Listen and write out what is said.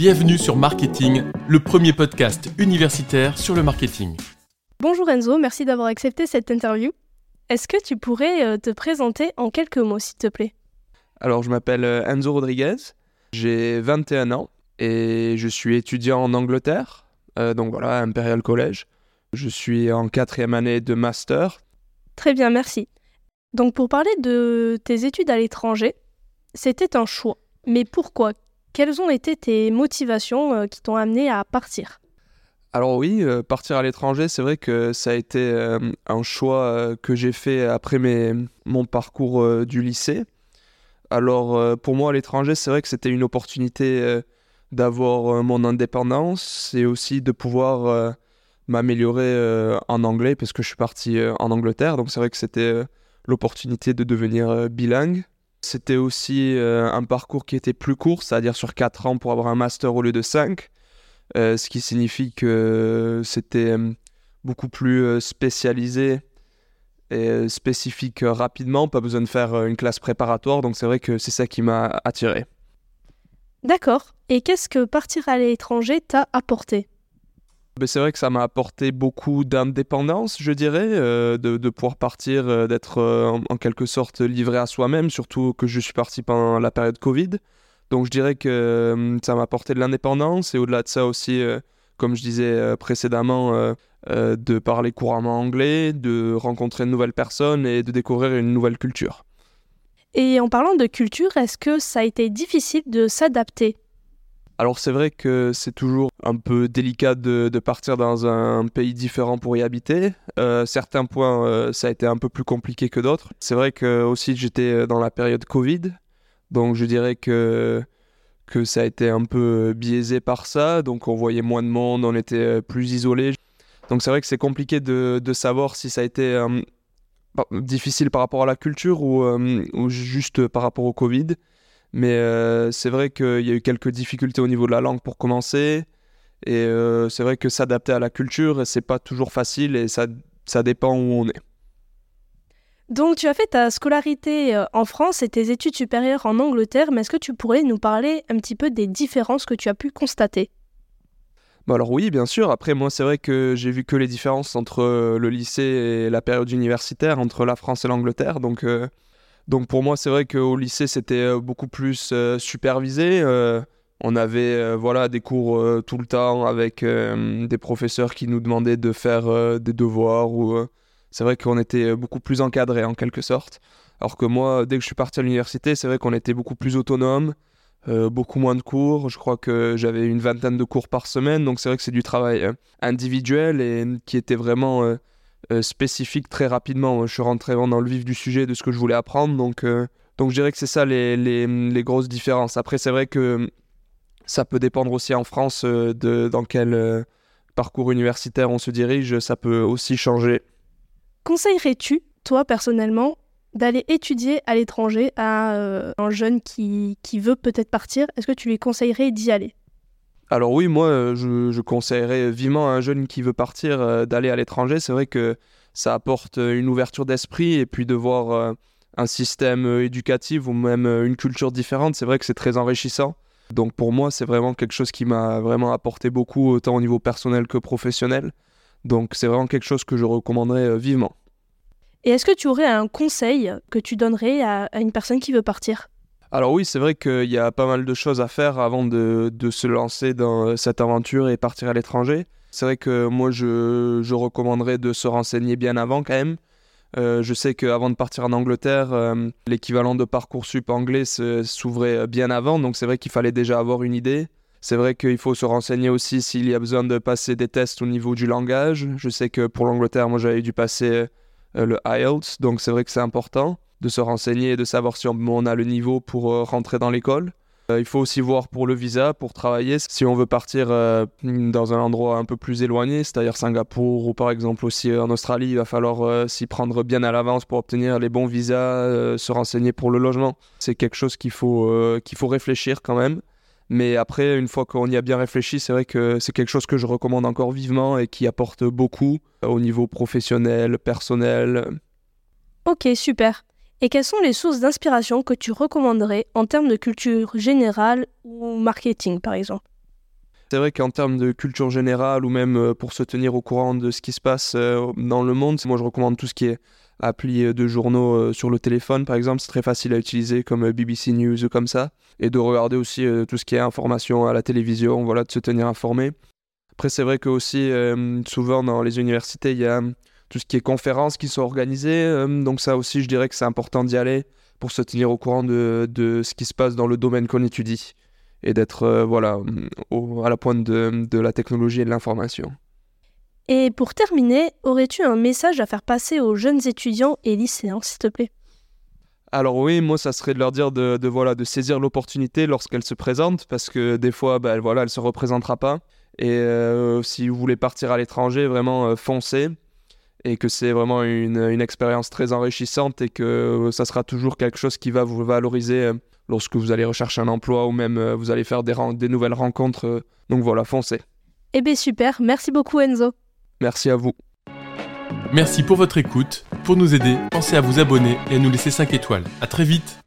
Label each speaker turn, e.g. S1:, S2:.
S1: Bienvenue sur Marketing, le premier podcast universitaire sur le marketing.
S2: Bonjour Enzo, merci d'avoir accepté cette interview. Est-ce que tu pourrais euh, te présenter en quelques mots, s'il te plaît?
S3: Alors, je m'appelle euh, Enzo Rodriguez, j'ai 21 ans et je suis étudiant en Angleterre, euh, donc voilà, Imperial College. Je suis en quatrième année de master.
S2: Très bien, merci. Donc pour parler de tes études à l'étranger, c'était un choix. Mais pourquoi? Quelles ont été tes motivations euh, qui t'ont amené à partir?
S3: Alors oui, euh, partir à l'étranger, c'est vrai que ça a été euh, un choix que j'ai fait après mon parcours du lycée. Alors pour moi à l'étranger, c'est vrai que c'était une opportunité d'avoir mon indépendance et aussi de pouvoir m'améliorer en anglais parce que je suis parti en Angleterre. Donc c'est vrai que c'était l'opportunité de devenir bilingue. C'était aussi euh, un parcours qui était plus court, c'est-à-dire sur 4 ans pour avoir un master au lieu de 5, euh, ce qui signifie que c'était euh, beaucoup plus spécialisé et spécifique rapidement, pas besoin de faire une classe préparatoire, donc c'est vrai que c'est ça qui m'a attiré.
S2: D'accord. Et qu'est-ce que partir à l'étranger t'a apporté?
S3: C'est vrai que ça m'a apporté beaucoup d'indépendance, je dirais, euh, de, pouvoir partir, euh, d'être euh, en, quelque sorte livré à soi-même, surtout que je suis parti pendant la période Covid. Donc je dirais que ça m'a apporté de l'indépendance et au-delà de ça aussi, comme je disais précédemment, de parler couramment anglais, de rencontrer de nouvelles personnes et de découvrir une nouvelle culture.
S2: Et en parlant de culture, est-ce que ça a été difficile de s'adapter?
S3: Alors c'est vrai que c'est toujours un peu délicat de, partir dans un pays différent pour y habiter. Euh, certains points, euh, ça a été un peu plus compliqué que d'autres. C'est vrai que aussi j'étais dans la période Covid, donc je dirais que que ça a été un peu biaisé par ça. Donc on voyait moins de monde, on était plus isolé. Donc c'est vrai que c'est compliqué de, savoir si ça a été euh, difficile par rapport à la culture ou juste par rapport au Covid. Mais euh, c'est vrai qu'il y a eu quelques difficultés au niveau de la langue pour commencer. Et euh, c'est vrai que s'adapter à la culture, c'est pas toujours facile et ça, ça dépend où on est.
S2: Donc tu as fait ta scolarité euh, en France et tes études supérieures en Angleterre, mais est-ce que tu pourrais nous parler un petit peu des différences que tu as pu constater?
S3: Bah alors oui, bien sûr. Après, moi, c'est vrai que j'ai vu que les différences entre le lycée et la période universitaire, entre la France et l'Angleterre. Donc, donc pour moi, c'est vrai qu'au lycée, c'était euh, beaucoup plus euh, supervisé. Euh, on avait voilà, des cours tout le temps avec des professeurs qui nous demandaient de faire des devoirs. Ou, c'est vrai qu'on était beaucoup plus encadré en quelque sorte. Alors que moi, dès que je suis parti à l'université, c'est vrai qu'on était beaucoup plus autonome, beaucoup moins de cours. Je crois que j'avais une vingtaine de cours par semaine. Donc c'est vrai que c'est du travail individuel et qui était vraiment euh, spécifique très rapidement. Je suis rentré dans le vif du sujet de ce que je voulais apprendre. Donc, euh, donc je dirais que c'est ça les, les, les, grosses différences. Après, c'est vrai que ça peut dépendre aussi en France euh, de dans quel parcours universitaire on se dirige. Ça peut aussi changer.
S2: Conseillerais-tu, toi personnellement, d'aller étudier à l'étranger à un jeune qui, qui veut peut-être partir? Est-ce que tu lui conseillerais d'y aller?
S3: Alors oui, moi, euh, je, conseillerais vivement à un jeune qui veut partir euh, d'aller à l'étranger. C'est vrai que ça apporte euh, une ouverture d'esprit et puis de voir un système éducatif ou même une culture différente, c'est vrai que c'est très enrichissant. Donc pour moi, c'est vraiment quelque chose qui m'a vraiment apporté beaucoup, autant au niveau personnel que professionnel. Donc c'est vraiment quelque chose que je recommanderais vivement.
S2: Et est-ce que tu aurais un conseil que tu donnerais à une personne qui veut partir?
S3: Alors oui, c'est vrai qu'il y a pas mal de choses à faire avant de, se lancer dans cette aventure et partir à l'étranger. C'est vrai que moi, je, recommanderais de se renseigner bien avant quand même. Euh, je sais qu'avant de partir en Angleterre, euh, l'équivalent de Parcoursup anglais s'ouvrait bien avant, donc c'est vrai qu'il fallait déjà avoir une idée. C'est vrai qu'il faut se renseigner aussi s'il y a besoin de passer des tests au niveau du langage. Je sais que pour l'Angleterre, moi j'avais dû passer euh, le IELTS, donc c'est vrai que c'est important de se renseigner de savoir si on a le niveau pour euh, rentrer dans l'école. Euh, il faut aussi voir pour le visa, pour travailler, si on veut partir euh, dans un endroit un peu plus éloigné, c'est-à-dire Singapour ou par exemple aussi en Australie, il va falloir s'y prendre bien à l'avance pour obtenir les bons visas, se renseigner pour le logement. C'est quelque chose qu'il faut, qu'il faut réfléchir quand même. Mais après, une fois qu'on y a bien réfléchi, c'est vrai que c'est quelque chose que je recommande encore vivement et qui apporte beaucoup au niveau professionnel, personnel.
S2: Ok, super. Et quelles sont les sources d'inspiration que tu recommanderais en termes de culture générale ou marketing, par exemple?
S3: C'est vrai qu'en termes de culture générale ou même euh, pour se tenir au courant de ce qui se passe euh, dans le monde, moi je recommande tout ce qui est appli euh, de journaux sur le téléphone par exemple, c'est très facile à utiliser comme BBC News ou comme ça, et de regarder aussi tout ce qui est information à la télévision, voilà, de se tenir informé. Après c'est vrai que aussi souvent dans les universités il y a tout ce qui est conférences qui sont organisées, donc ça aussi je dirais que c'est important d'y aller pour se tenir au courant de, de ce qui se passe dans le domaine qu'on étudie et d'être euh, voilà, à la pointe de, de la technologie et de l'information.
S2: Et pour terminer, aurais-tu un message à faire passer aux jeunes étudiants et lycéens, s'il te plaît?
S3: Alors oui, moi ça serait de leur dire de, de voilà de saisir l'opportunité lorsqu'elle se présente parce que des fois ben, voilà elle se représentera pas. Et euh, si vous voulez partir à l'étranger vraiment euh, foncez et que c'est vraiment une, une expérience très enrichissante et que ça sera toujours quelque chose qui va vous valoriser lorsque vous allez rechercher un emploi ou même euh, vous allez faire des, des nouvelles rencontres. Euh. donc voilà, foncez.
S2: Eh bien super, merci beaucoup Enzo.
S3: Merci à vous.
S1: Merci pour votre écoute. Pour nous aider, pensez à vous abonner et à nous laisser 5 étoiles. A très vite